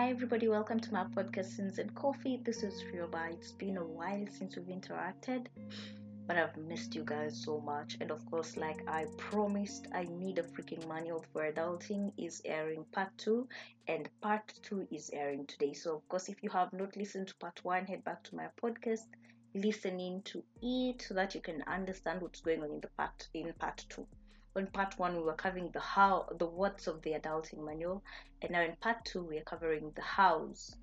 Hi, everybody, welcome to my podcast, Sins and Coffee. This is Rioba. It's been a while since we've interacted, but I've missed you guys so much. And of course, like I promised, I Need a Freaking Manual for Adulting is airing part two, and part two is airing today. So, of course, if you have not listened to part one, head back to my podcast, listen in to it so that you can understand what's going on in the part in part two in part one we were covering the how the what's of the adulting manual. And now in part two we are covering the hows.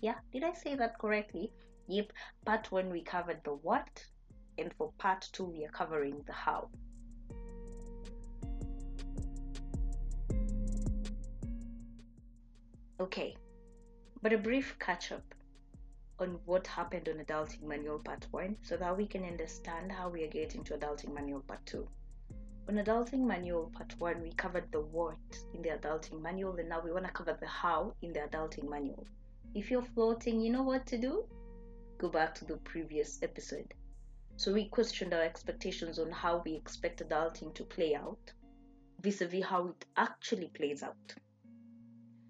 Yeah did i say that correctly? Yep part one we covered the what. And for part two we are covering the how. Okay but a brief catch up on what happened on adulting manual part one so that we can understand how we are getting to adulting manual part two on Adulting Manual Part 1, we covered the what in the Adulting Manual, and now we want to cover the how in the Adulting Manual. If you're floating, you know what to do? Go back to the previous episode. So, we questioned our expectations on how we expect adulting to play out vis a vis how it actually plays out.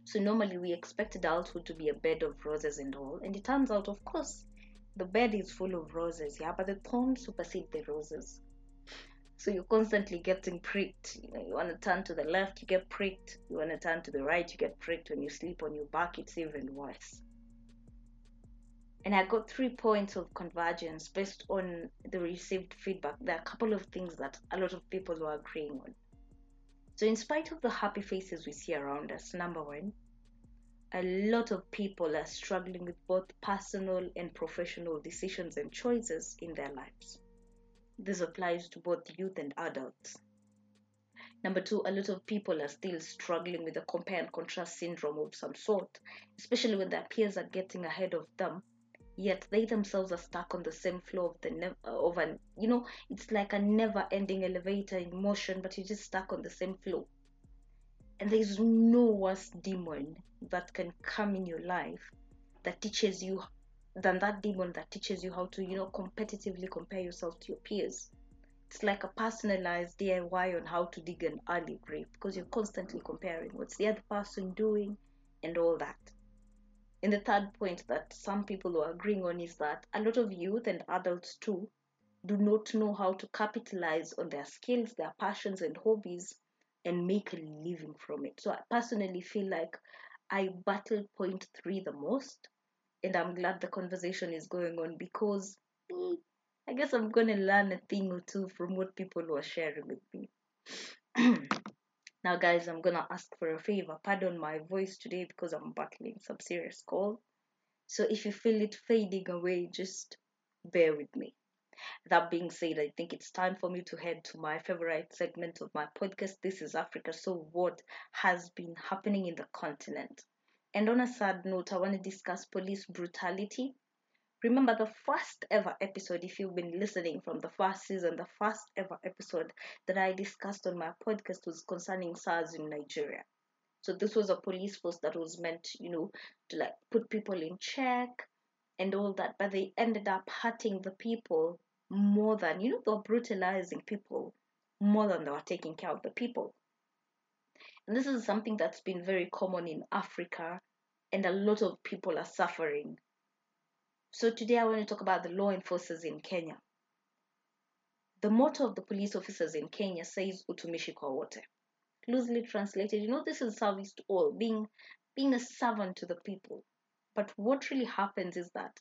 So, normally we expect adulthood to be a bed of roses and all, and it turns out, of course, the bed is full of roses, yeah, but the thorns supersede the roses. So you're constantly getting pricked. You know, you want to turn to the left, you get pricked. You want to turn to the right, you get pricked. When you sleep on your back, it's even worse. And I got three points of convergence based on the received feedback. There are a couple of things that a lot of people were agreeing on. So, in spite of the happy faces we see around us, number one, a lot of people are struggling with both personal and professional decisions and choices in their lives. This applies to both youth and adults. Number two, a lot of people are still struggling with a compare and contrast syndrome of some sort, especially when their peers are getting ahead of them, yet they themselves are stuck on the same floor of the ne- uh, of an you know it's like a never-ending elevator in motion, but you're just stuck on the same floor. And there's no worse demon that can come in your life that teaches you than that demon that teaches you how to, you know, competitively compare yourself to your peers. It's like a personalized DIY on how to dig an early grave because you're constantly comparing what's the other person doing and all that. And the third point that some people are agreeing on is that a lot of youth and adults too do not know how to capitalize on their skills, their passions, and hobbies and make a living from it. So I personally feel like I battle point three the most and I'm glad the conversation is going on because I guess I'm going to learn a thing or two from what people were sharing with me. now, guys, I'm going to ask for a favor. Pardon my voice today because I'm battling some serious cold. So if you feel it fading away, just bear with me. That being said, I think it's time for me to head to my favorite segment of my podcast. This is Africa. So, what has been happening in the continent? And on a sad note, I want to discuss police brutality. Remember the first ever episode, if you've been listening from the first season, the first ever episode that I discussed on my podcast was concerning SARS in Nigeria. So this was a police force that was meant, you know, to like put people in check and all that, but they ended up hurting the people more than, you know, they were brutalizing people more than they were taking care of the people. And this is something that's been very common in Africa, and a lot of people are suffering. So, today I want to talk about the law enforcers in Kenya. The motto of the police officers in Kenya says Utumishi kwa wote. Loosely translated, you know, this is service to all, being, being a servant to the people. But what really happens is that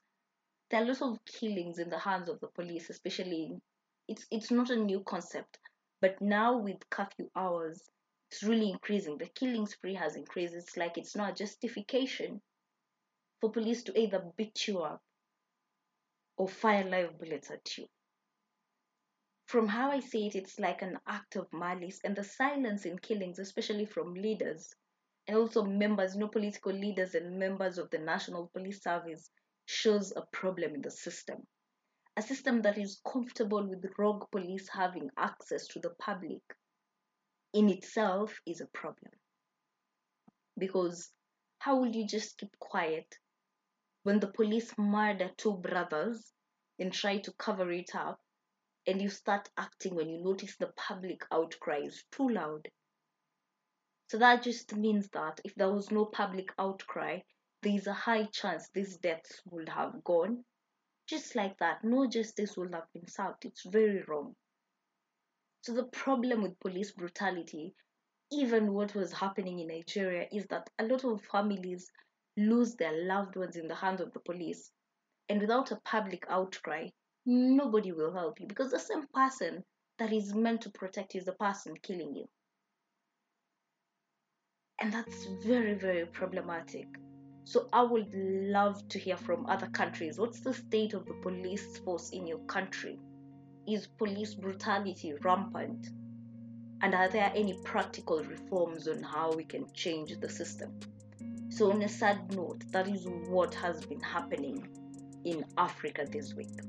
there are a lot of killings in the hands of the police, especially it's it's not a new concept, but now with curfew hours, it's really increasing. The killing spree has increased. It's like it's not a justification for police to either beat you up or fire live bullets at you. From how I see it, it's like an act of malice, and the silence in killings, especially from leaders and also members, know, political leaders and members of the National Police Service, shows a problem in the system. A system that is comfortable with rogue police having access to the public in itself is a problem. Because how will you just keep quiet when the police murder two brothers and try to cover it up and you start acting when you notice the public outcry is too loud? So that just means that if there was no public outcry, there's a high chance these deaths would have gone just like that. No justice would have been served. It's very wrong. So the problem with police brutality, even what was happening in Nigeria, is that a lot of families lose their loved ones in the hands of the police. And without a public outcry, nobody will help you because the same person that is meant to protect you is the person killing you. And that's very, very problematic. So I would love to hear from other countries. What's the state of the police force in your country? Is police brutality rampant? And are there any practical reforms on how we can change the system? So, on a sad note, that is what has been happening in Africa this week.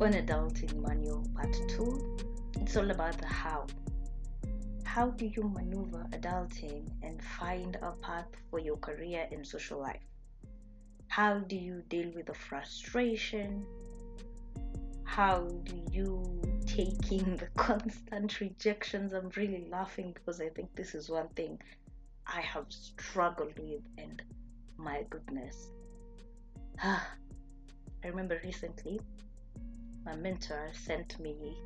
On Adulting Manual Part 2, it's all about the how. How do you maneuver adulting and find a path for your career and social life? How do you deal with the frustration? How do you take in the constant rejections? I'm really laughing because I think this is one thing I have struggled with, and my goodness. I remember recently my mentor sent me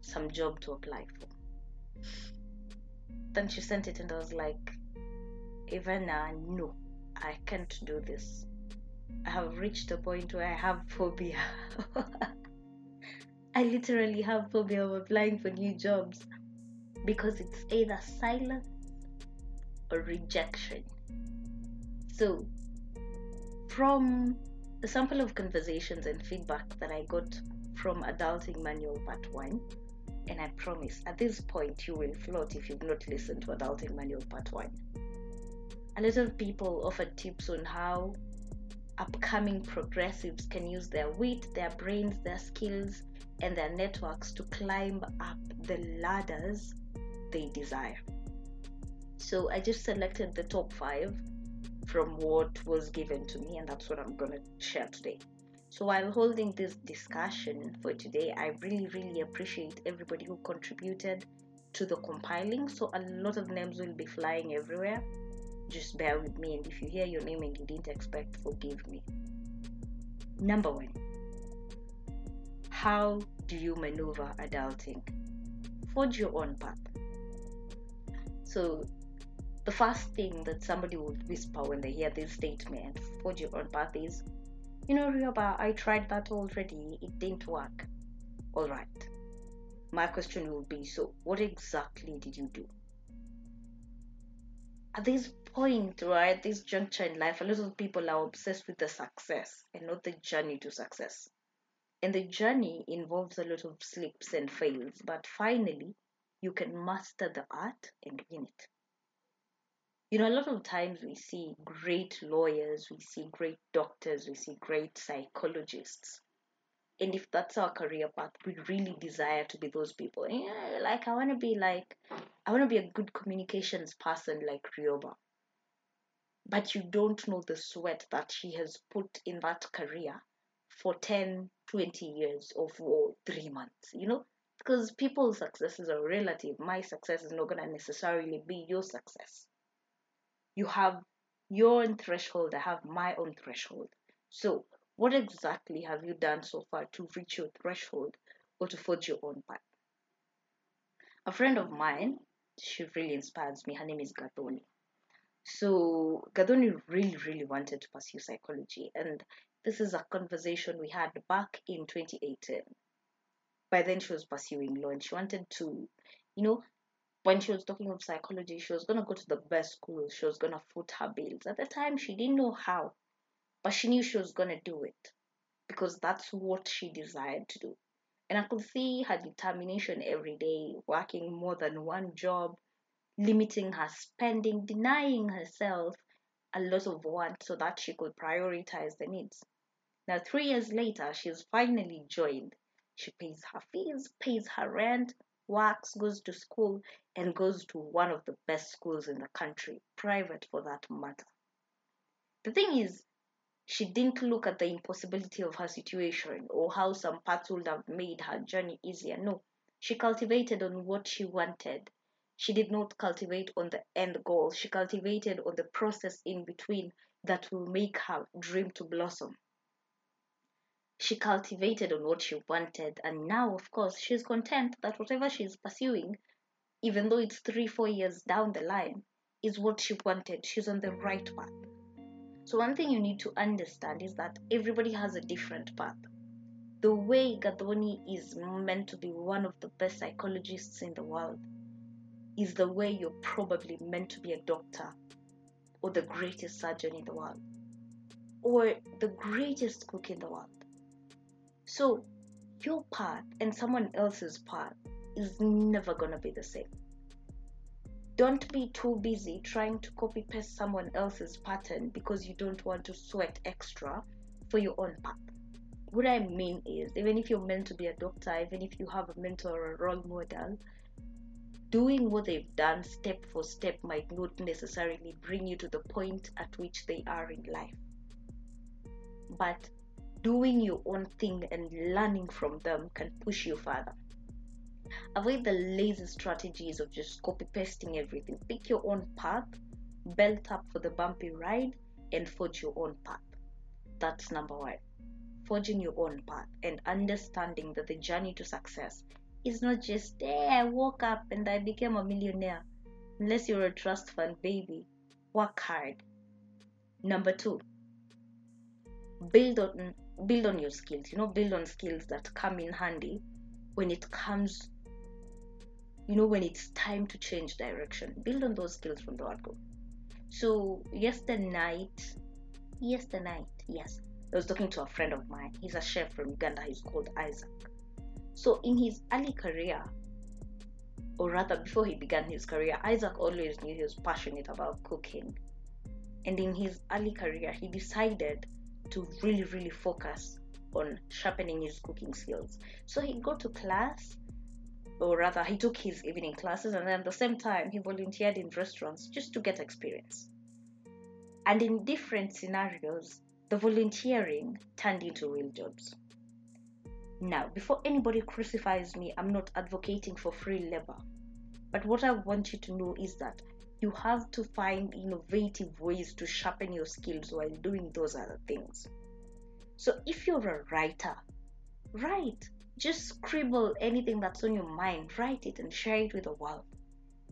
some job to apply for. Then she sent it, and I was like, Ivana, no, I can't do this. I have reached a point where I have phobia. I literally have phobia of applying for new jobs because it's either silence or rejection. So, from the sample of conversations and feedback that I got from Adulting Manual Part 1, and I promise at this point you will float if you've not listened to Adulting Manual Part 1. A lot of people offered tips on how upcoming progressives can use their wit, their brains, their skills, and their networks to climb up the ladders they desire. So I just selected the top five from what was given to me, and that's what I'm going to share today. So while holding this discussion for today, I really, really appreciate everybody who contributed to the compiling. So a lot of names will be flying everywhere. Just bear with me, and if you hear your name and you didn't expect, forgive me. Number one, how do you maneuver adulting? Forge your own path. So the first thing that somebody would whisper when they hear this statement, forge your own path, is you know, Rioba, I tried that already. It didn't work. All right. My question will be so, what exactly did you do? At this point, right, this juncture in life, a lot of people are obsessed with the success and not the journey to success. And the journey involves a lot of slips and fails, but finally, you can master the art and win it you know, a lot of times we see great lawyers, we see great doctors, we see great psychologists. And if that's our career path, we really desire to be those people. Yeah, like I want to be like, I want to be a good communications person like Rioba. But you don't know the sweat that she has put in that career for 10, 20 years or for three months, you know? Because people's successes are relative. My success is not going to necessarily be your success you have your own threshold, I have my own threshold. So, what exactly have you done so far to reach your threshold or to forge your own path? A friend of mine, she really inspires me. Her name is Gathoni. So, Gathoni really, really wanted to pursue psychology, and this is a conversation we had back in 2018. By then, she was pursuing law and she wanted to, you know, when she was talking of psychology, she was going to go to the best schools. She was going to foot her bills. At the time, she didn't know how, but she knew she was going to do it because that's what she desired to do. And I could see her determination every day, working more than one job, limiting her spending, denying herself a lot of want so that she could prioritize the needs. Now, three years later, she's finally joined. She pays her fees, pays her rent, works, goes to school, and goes to one of the best schools in the country, private for that matter. The thing is, she didn't look at the impossibility of her situation or how some paths would have made her journey easier. No, She cultivated on what she wanted. She did not cultivate on the end goal. She cultivated on the process in between that will make her dream to blossom. She cultivated on what she wanted, and now, of course, she's content that whatever she's pursuing, even though it's three, four years down the line, is what she wanted. She's on the right path. So, one thing you need to understand is that everybody has a different path the way Gathoni is meant to be one of the best psychologists in the world is the way you're probably meant to be a doctor or the greatest surgeon in the world or the greatest cook in the world. So, your path and someone else's path is never to be the same. Don't be too busy trying to copy paste someone else's pattern because you don't want to sweat extra for your own path what I mean is, even if you're meant to be a doctor, even if you have a mentor or a role model, doing what they've done step for step might not necessarily bring you to the point at which they are in life. But doing your own thing and learning from them can push you further. Avoid the lazy strategies of just copy pasting everything. Pick your own path, belt up for the bumpy ride, and forge your own path. That's number one forging your own path and understanding that the journey to success is not just, hey, I woke up and I became a millionaire. Unless you're a trust fund baby, work hard. Number two, build on build on your skills. You know, build on skills that come in handy when it comes, you know, when it's time to change direction. Build on those skills from the word go. So yesterday night, yesterday night, yes, I was talking to a friend of mine. He's a chef from Uganda. He's called Isaac. So in his early career, or rather before he began his career, Isaac always knew he was passionate about cooking. And in his early career, he decided to really, really focus on sharpening his cooking skills. So he got to class, or rather, he took his evening classes, and then at the same time, he volunteered in restaurants just to get experience. And in different scenarios, the volunteering turned into real jobs. Now, before anybody crucifies me, I'm not advocating for free labor. But what I want you to know is that you have to find innovative ways to sharpen your skills while doing those other things. So, if you're a writer, write. Just scribble anything that's on your mind, write it and share it with the world.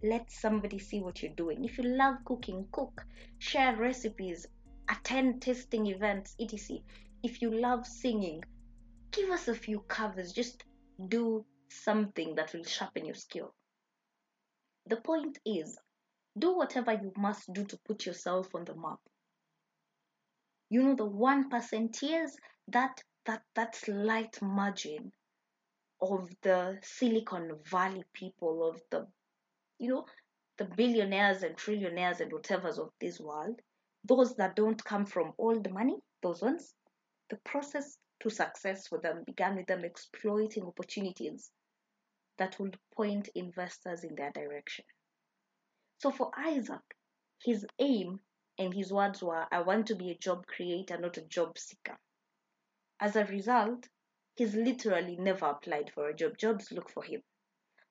Let somebody see what you're doing. If you love cooking, cook, share recipes, attend testing events, etc. If you love singing, give us a few covers. Just do something that will sharpen your skill. The point is, do whatever you must do to put yourself on the map. You know the one percentiers that that that slight margin of the Silicon Valley people of the you know the billionaires and trillionaires and whatever's of this world those that don't come from the money, those ones, the process to success for them began with them exploiting opportunities that would point investors in their direction. So for Isaac, his aim and his words were, I want to be a job creator, not a job seeker. As a result, he's literally never applied for a job. Jobs look for him.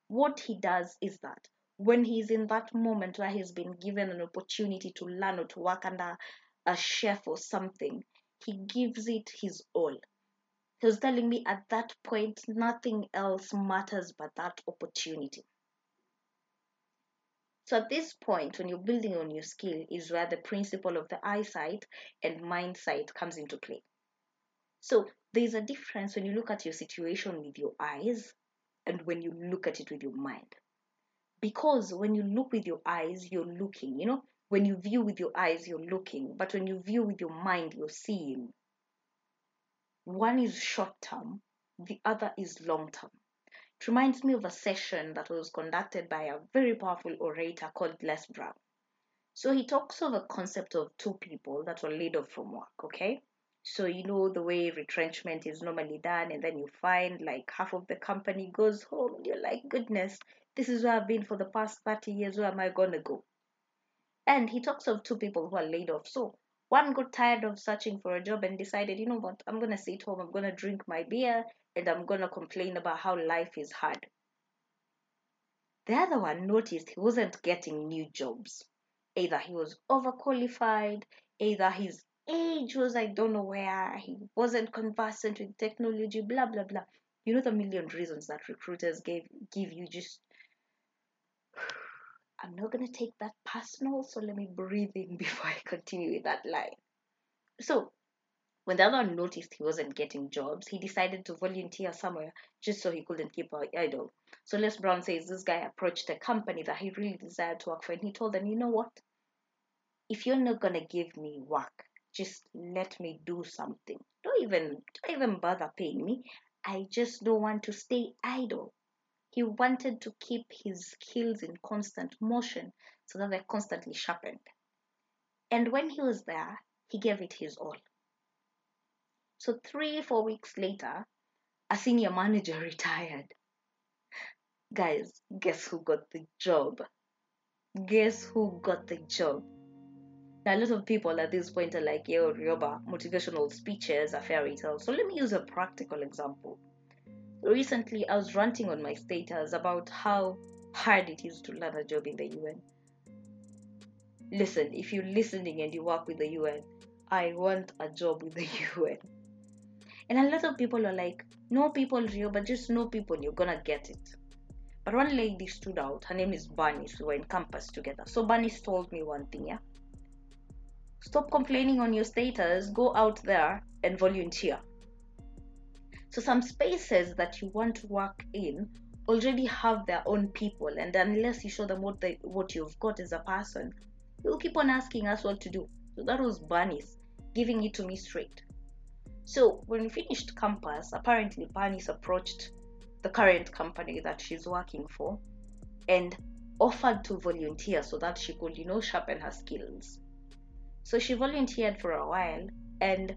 What he does is that when he's in that moment where he's been given an opportunity to learn or to work under a chef or something, he gives it his all. He was telling me at that point, nothing else matters but that opportunity. So at this point, when you're building on your skill, is where the principle of the eyesight and mindsight comes into play. So there's a difference when you look at your situation with your eyes and when you look at it with your mind. Because when you look with your eyes you're looking you know? When you view with your eyes you're looking. But when you view with your mind you're seeing. One is short term the other is long term it reminds me of a session that was conducted by a very powerful orator called les brown so he talks of a concept of two people that were laid off from work okay so you know the way retrenchment is normally done and then you find like half of the company goes home and you're like goodness this is where I've been for the past 30 years. Where am I to go? And he talks of two people who are laid off. So one got tired of searching for a job and decided, you know what, I'm to sit home, I'm to drink my beer, and I'm going to complain about how life is hard. The other one noticed he wasn't getting new jobs. Either he was overqualified, either his age was I don't know where, he wasn't conversant with technology, blah blah blah. You know the million reasons that recruiters gave give you just I'm not gonna take that personal, so let me breathe in before I continue with that line. So when the other one noticed he wasn't getting jobs, he decided to volunteer somewhere just so he couldn't keep idle. So Les Brown says this guy approached a company that he really desired to work for, and he told them, you know what? If you're not gonna give me work, just let me do something. Don't even don't even bother paying me. I just don't want to stay idle. He wanted to keep his skills in constant motion so that they're constantly sharpened. And when he was there, he gave it his all. So, three, four weeks later, a senior manager retired. Guys, guess who got the job? Guess who got the job? Now, a lot of people at this point are like, yo, Rioba, motivational speeches are fairy tales. So, let me use a practical example. Recently, I was ranting on my status about how hard it is to land a job in the UN. Listen, if you're listening and you work with the UN, I want a job with the UN. And a lot of people are like, no people, Rio, but just no people, you're gonna get it. But one lady stood out. Her name is Bernice. We were in campus together. So Bernice told me one thing, yeah? Stop complaining on your status, go out there and volunteer. So some spaces that you want to work in already have their own people, and unless you show them what they what you've got as a person, you'll keep on asking us what to do. So that was Bernice giving it to me straight. So when we finished campus, apparently Bernice approached the current company that she's working for and offered to volunteer so that she could, you know, sharpen her skills. So she volunteered for a while and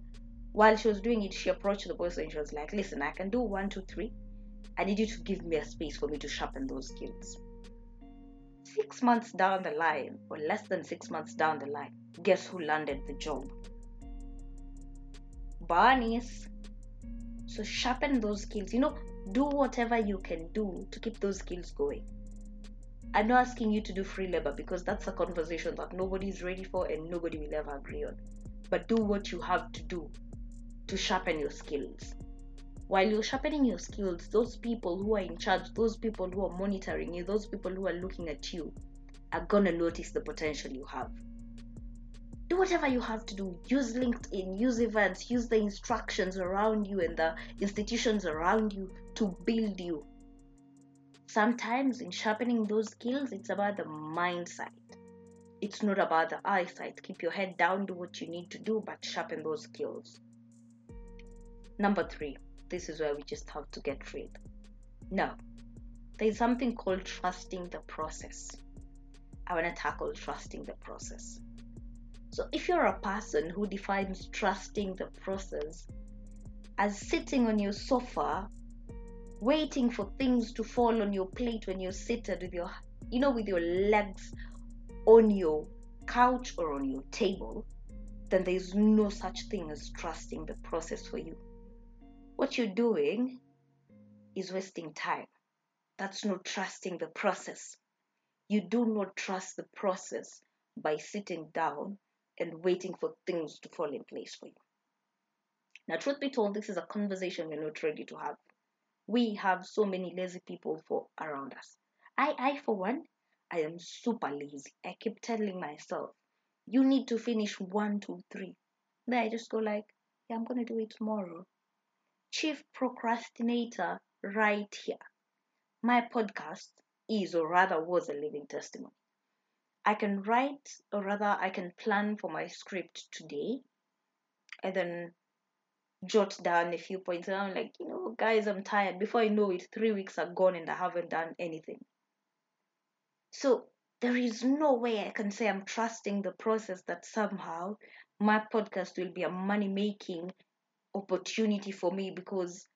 while she was doing it, she approached the boss and she was like, Listen, I can do one, two, three. I need you to give me a space for me to sharpen those skills. Six months down the line, or less than six months down the line, guess who landed the job? Bernice. So sharpen those skills. You know, do whatever you can do to keep those skills going. I'm not asking you to do free labor because that's a conversation that nobody's ready for and nobody will ever agree on. But do what you have to do to sharpen your skills. While you're sharpening your skills, those people who are in charge, those people who are monitoring you, those people who are looking at you are gonna notice the potential you have. Do whatever you have to do. Use LinkedIn, use events, use the instructions around you and the institutions around you to build you. Sometimes in sharpening those skills, it's about the mind mindset. It's not about the eyesight. Keep your head down, do what you need to do, but sharpen those skills. Number three, this is where we just have to get real. Now, there's something called trusting the process. I want to tackle trusting the process. So, if you're a person who defines trusting the process as sitting on your sofa, waiting for things to fall on your plate when you're seated with your, you know, with your legs on your couch or on your table, then there's no such thing as trusting the process for you what you're doing is wasting time. That's not trusting the process. You do not trust the process by sitting down and waiting for things to fall in place for you. Now, truth be told, this is a conversation we're not ready to have. We have so many lazy people for around us. I, I for one, I am super lazy. I keep telling myself, you need to finish one, two, three. Then I just go like, yeah, I'm gonna do it tomorrow chief procrastinator right here. My podcast is, or rather was, a living testimony. I can write, or rather, I can plan for my script today and then jot down a few points. And I'm like, you know, guys, I'm tired. Before I know it, three weeks are gone and I haven't done anything. So there is no way I can say I'm trusting the process that somehow my podcast will be a money making opportunity for me because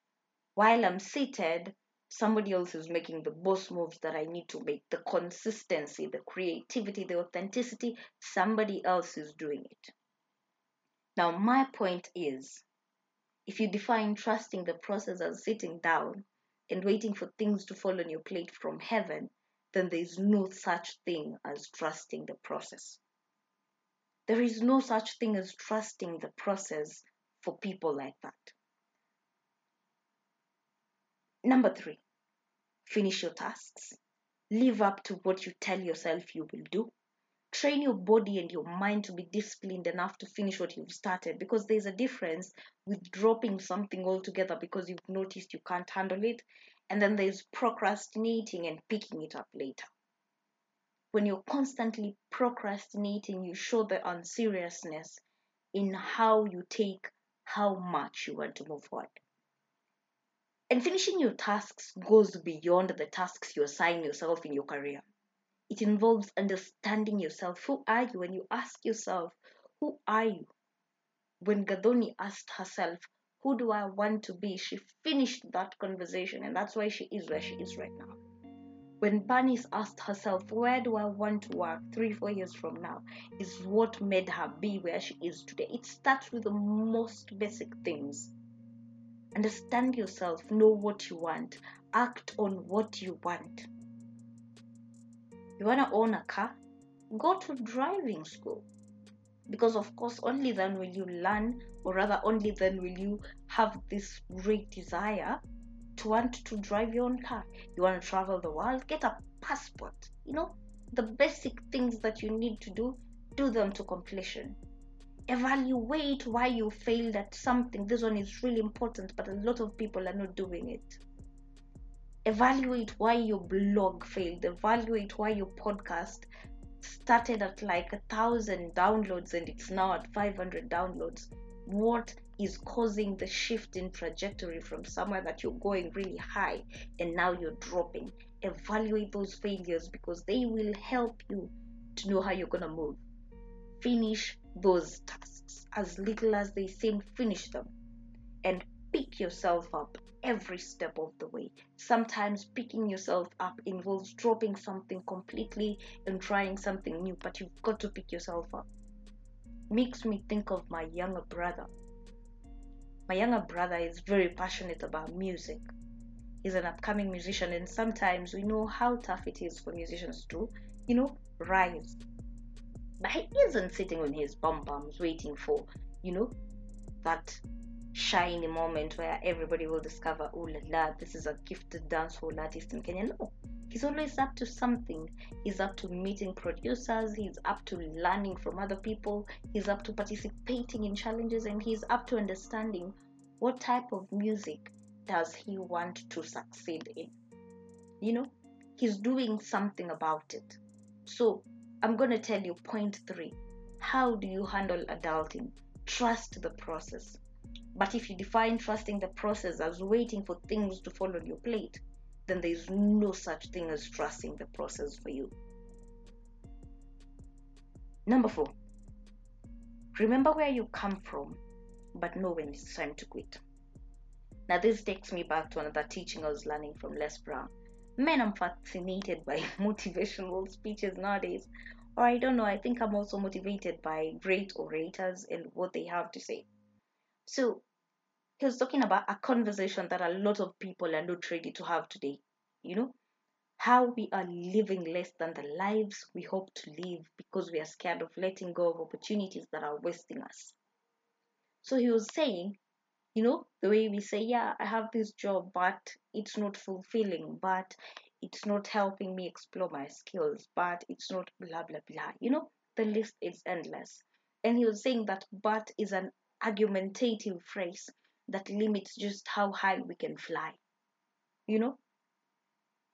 while I'm seated, somebody else is making the boss moves that I need to make. The consistency, the creativity, the authenticity, somebody else is doing it. Now, my point is if you define trusting the process as sitting down and waiting for things to fall on your plate from heaven, then there is no such thing as trusting the process. There is no such thing as trusting the process for people like that. Number three, finish your tasks. Live up to what you tell yourself you will do. Train your body and your mind to be disciplined enough to finish what you've started because there's a difference with dropping something altogether because you've noticed you can't handle it, and then there's procrastinating and picking it up later. When you're constantly procrastinating, you show the unseriousness in how you take how much you want to move forward. And finishing your tasks goes beyond the tasks you assign yourself in your career. It involves understanding yourself. Who are you? When you ask yourself, who are you? When Gathoni asked herself, who do I want to be? She finished that conversation, and that's why she is where she is right now. When Bernice asked herself, where do I want to work three, four years from now, is what made her be where she is today. It starts with the most basic things Understand yourself, know what you want, act on what you want. You want to own a car? Go to driving school. Because, of course, only then will you learn, or rather, only then will you have this great desire to want to drive your own car. You want to travel the world? Get a passport. You know, the basic things that you need to do, do them to completion evaluate why you failed at something. This one is really important, but a lot of people are not doing it. Evaluate why your blog failed. Evaluate why your podcast started at like a thousand downloads and it's now at 500 downloads. What is causing the shift in trajectory from somewhere that you're going really high and now you're dropping? Evaluate those failures because they will help you to know how you're going to move. Finish those tasks. As little as they seem finish them. And pick yourself up every step of the way. Sometimes picking yourself up involves dropping something completely and trying something new but you've got to pick yourself up. Makes me think of my younger brother. My younger brother is very passionate about music. He's an upcoming musician and sometimes we know how tough it is for musicians to you know rise but he isn't sitting on his bum bums waiting for, you know, that shiny moment where everybody will discover, oh la la, this is a gifted dancehall artist in Kenya. No, he's always up to something. He's up to meeting producers, he's up to learning from other people, he's up to participating in challenges, and he's up to understanding what type of music does he want to succeed in. You know, he's doing something about it. So I'm going to tell you point three. How do you handle adulting? Trust the process. But if you define trusting the process as waiting for things to fall on your plate, then there is no such thing as trusting the process for you. Number four, remember where you come from, but know when it's time to quit. Now, this takes me back to another teaching I was learning from Les Brown. Man, I'm fascinated by motivational speeches nowadays. Or I don't know, I think I'm also motivated by great orators and what they have to say. So he was talking about a conversation that a lot of people are not ready to have today. You know, how we are living less than the lives we hope to live because we are scared of letting go of opportunities that are wasting us. So he was saying you know the way we say yeah i have this job but it's not fulfilling but it's not helping me explore my skills but it's not blah blah blah. You know the list is endless. And he was saying that but is an argumentative phrase that limits just how high we can fly. You know?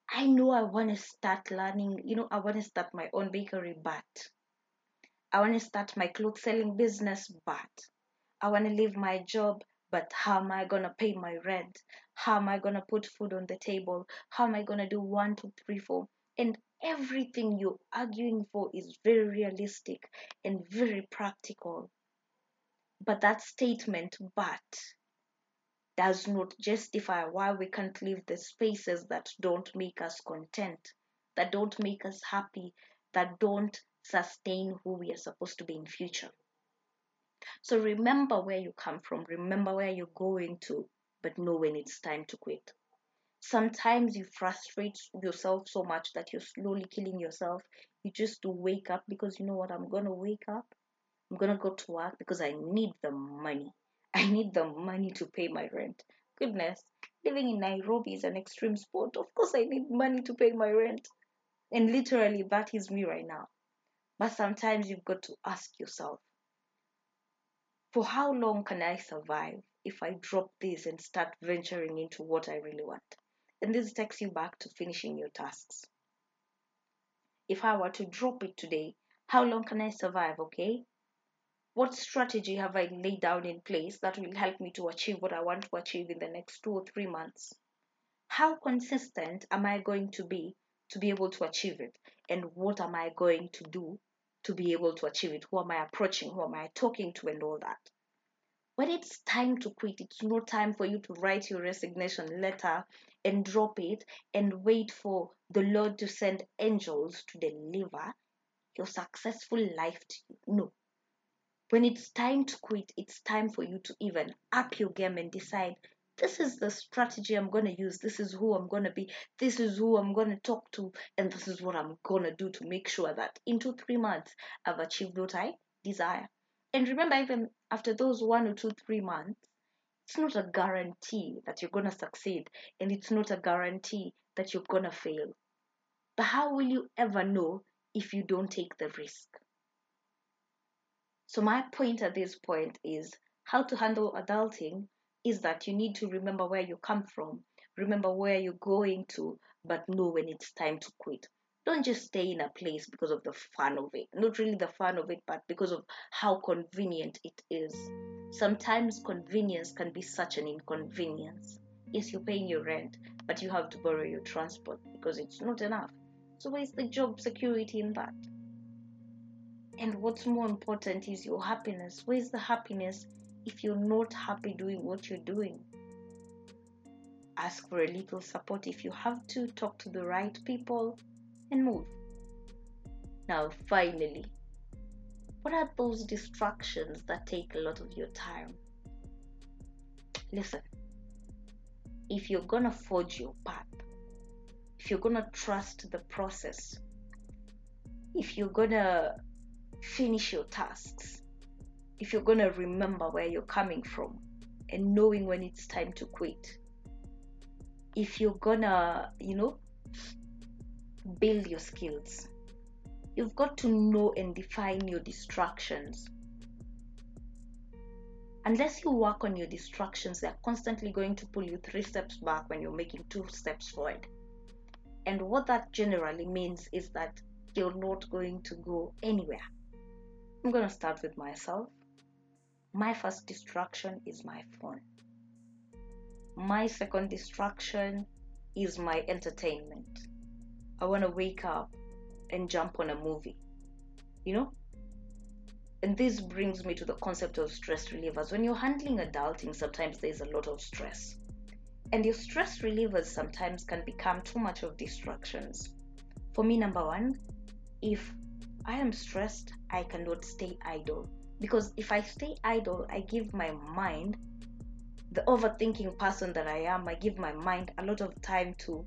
I know i want to start learning you know i want to start my own bakery but. I want to start my clothes selling business but. I want to leave my job but how am I gonna pay my rent? How am I gonna put food on the table? How am I gonna do one, two, three, four? And everything you're arguing for is very realistic and very practical. But that statement, but, does not justify why we can't leave the spaces that don't make us content, that don't make us happy, that don't sustain who we are supposed to be in future. So remember where you come from, remember where you're going to, but know when it's time to quit. Sometimes you frustrate yourself so much that you're slowly killing yourself. You just wake up because you know what? I'm going to wake up. I'm going to go to work because I need the money. I need the money to pay my rent. Goodness, living in Nairobi is an extreme sport. Of course, I need money to pay my rent. And literally, that is me right now. But sometimes you've got to ask yourself, for how long can I survive if I drop this and start venturing into what I really want? And this takes you back to finishing your tasks. If I were to drop it today, how long can I survive? Okay. What strategy have I laid down in place that will help me to achieve what I want to achieve in the next two or three months? How consistent am I going to be to be able to achieve it? And what am I going to do to be able to achieve it? Who am I approaching? Who am I talking to? And all that. When it's time to quit, it's no time for you to write your resignation letter and drop it and wait for the Lord to send angels to deliver your successful life to you. No. When it's time to quit, it's time for you to even up your game and decide this is the strategy I'm going to use. This is who I'm going to be. This is who I'm going to talk to. And this is what I'm going to do to make sure that in two, three months, I've achieved what I desire. And remember, even after those one or two, three months, it's not a guarantee that you're going to succeed. And it's not a guarantee that you're going to fail. But how will you ever know if you don't take the risk? So, my point at this point is how to handle adulting is that you need to remember where you come from, remember where you're going to, but know when it's time to quit. Don't just stay in a place because of the fun of it. Not really the fun of it, but because of how convenient it is. Sometimes convenience can be such an inconvenience. Yes, you're paying your rent, but you have to borrow your transport because it's not enough. So, where's the job security in that? And what's more important is your happiness. Where's the happiness if you're not happy doing what you're doing. Ask for a little support if you have to, talk to the right people, and move. Now, finally, what are those distractions that take a lot of your time? Listen, if you're gonna forge your path, if you're gonna trust the process, if you're gonna finish your tasks, if you're going to remember where you're coming from and knowing when it's time to quit. If you're going to, you know, build your skills, you've got to know and define your distractions. Unless you work on your distractions, they're constantly going to pull you three steps back when you're making two steps forward. And what that generally means is that you're not going to go anywhere. I'm going to start with myself my first distraction is my phone. My second distraction is my entertainment. I want to wake up and jump on a movie, you know? And this brings me to the concept of stress relievers. When you're handling adulting, sometimes there's a lot of stress. And your stress relievers sometimes can become too much of distractions. For me, number one, if I am stressed, I cannot stay idle because if I stay idle, I give my mind, the overthinking person that I am, I give my mind a lot of time to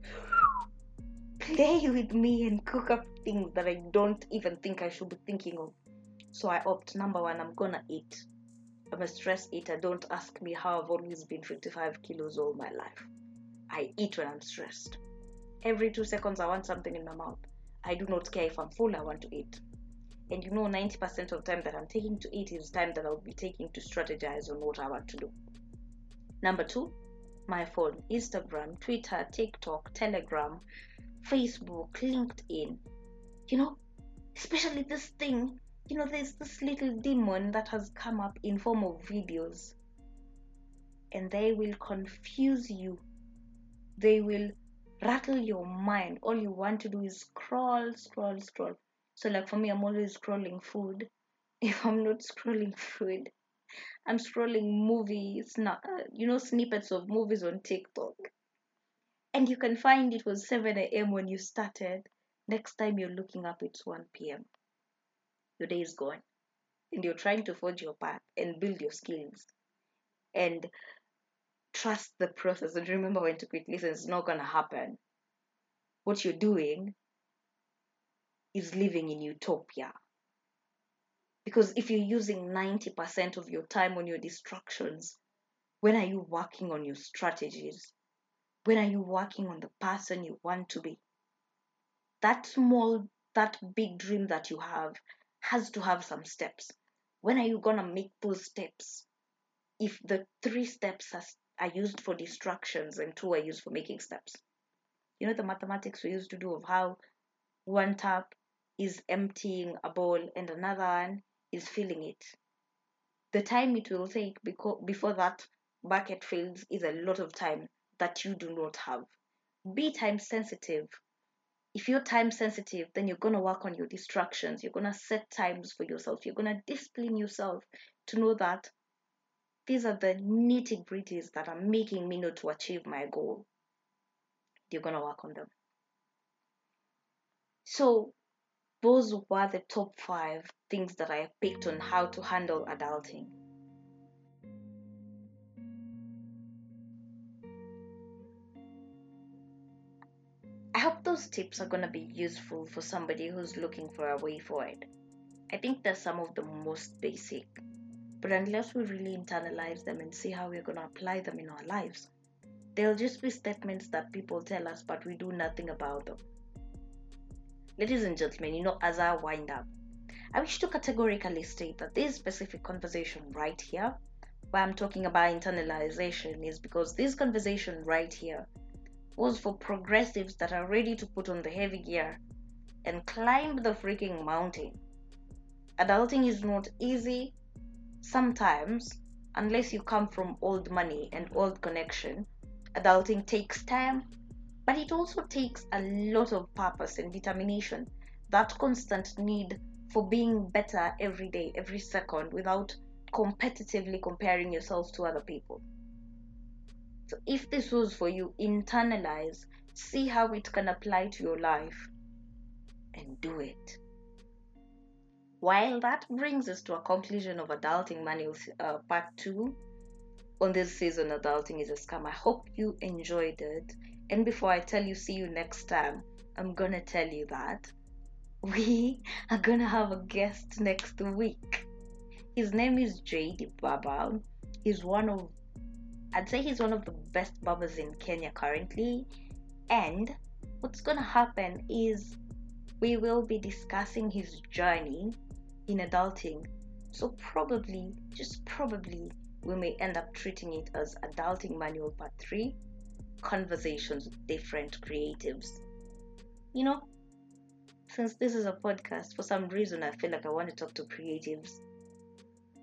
play with me and cook up things that I don't even think I should be thinking of. So I opt number one, I'm gonna eat. I'm a stress eater. Don't ask me how I've always been 55 kilos all my life. I eat when I'm stressed. Every two seconds, I want something in my mouth. I do not care if I'm full, I want to eat and you know 90% of the time that i'm taking to eat is time that i'll be taking to strategize on what i want to do. Number two my phone instagram twitter tiktok telegram facebook linkedin. You know especially this thing you know there's this little demon that has come up in form of videos. And they will confuse you. They will rattle your mind. All you want to do is scroll scroll scroll so, like for me, I'm always scrolling food. If I'm not scrolling food, I'm scrolling movies, uh, you know, snippets of movies on TikTok. And you can find it was 7 a.m. when you started. Next time you're looking up, it's 1 p.m. Your day is gone. And you're trying to forge your path and build your skills. And trust the process and remember when to quit. Listen, it's not gonna happen. What you're doing is living in utopia. Because if you're using 90% of your time on your distractions, when are you working on your strategies? When are you working on the person you want to be? That small, that big dream that you have has to have some steps. When are you going to make those steps? If the three steps are, are used for distractions and two are used for making steps. You know the mathematics we used to do of how one tap is emptying a bowl and another one is filling it. The time it will take before that bucket fills is a lot of time that you do not have. Be time sensitive. If you're time sensitive, then you're going to work on your distractions. You're going to set times for yourself. You're going to discipline yourself to know that these are the nitty gritties that are making me not to achieve my goal. You're going to work on them. So, those were the top five things that I picked on how to handle adulting. I hope those tips are going to be useful for somebody who's looking for a way forward. I think they're some of the most basic, but unless we really internalize them and see how we're going to apply them in our lives, they'll just be statements that people tell us, but we do nothing about them. Ladies and gentlemen, you know, as I wind up, I wish to categorically state that this specific conversation right here, why I'm talking about internalization, is because this conversation right here was for progressives that are ready to put on the heavy gear and climb the freaking mountain. Adulting is not easy sometimes, unless you come from old money and old connection. Adulting takes time but it also takes a lot of purpose and determination, that constant need for being better every day, every second, without competitively comparing yourself to other people. So, if this was for you, internalize, see how it can apply to your life, and do it. While that brings us to a conclusion of Adulting Manual uh, Part 2 on this season, Adulting is a Scam, I hope you enjoyed it and before I tell you, see you next time, I'm gonna tell you that we are gonna have a guest next week. His name is JD Baba. He's one of, I'd say he's one of the best barbers in Kenya currently. And what's gonna happen is we will be discussing his journey in adulting. So, probably, just probably, we may end up treating it as Adulting Manual Part 3 conversations with different creatives. You know, since this is a podcast, for some reason I feel like I want to talk to creatives.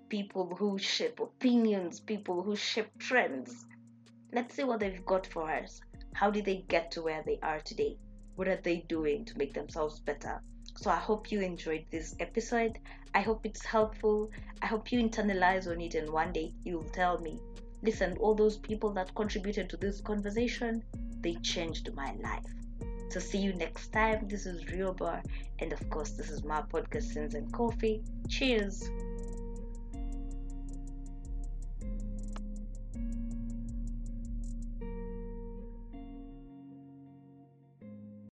People who shape opinions, people who shape trends. Let's see what they've got for us. How did they get to where they are today? What are they doing to make themselves better? So I hope you enjoyed this episode. I hope it's helpful. I hope you internalize on it and one day you'll tell me listen, all those people that contributed to this conversation, they changed my life. So see you next time. This is Real Bar, and of course, this is my podcast, Sins and Coffee. Cheers.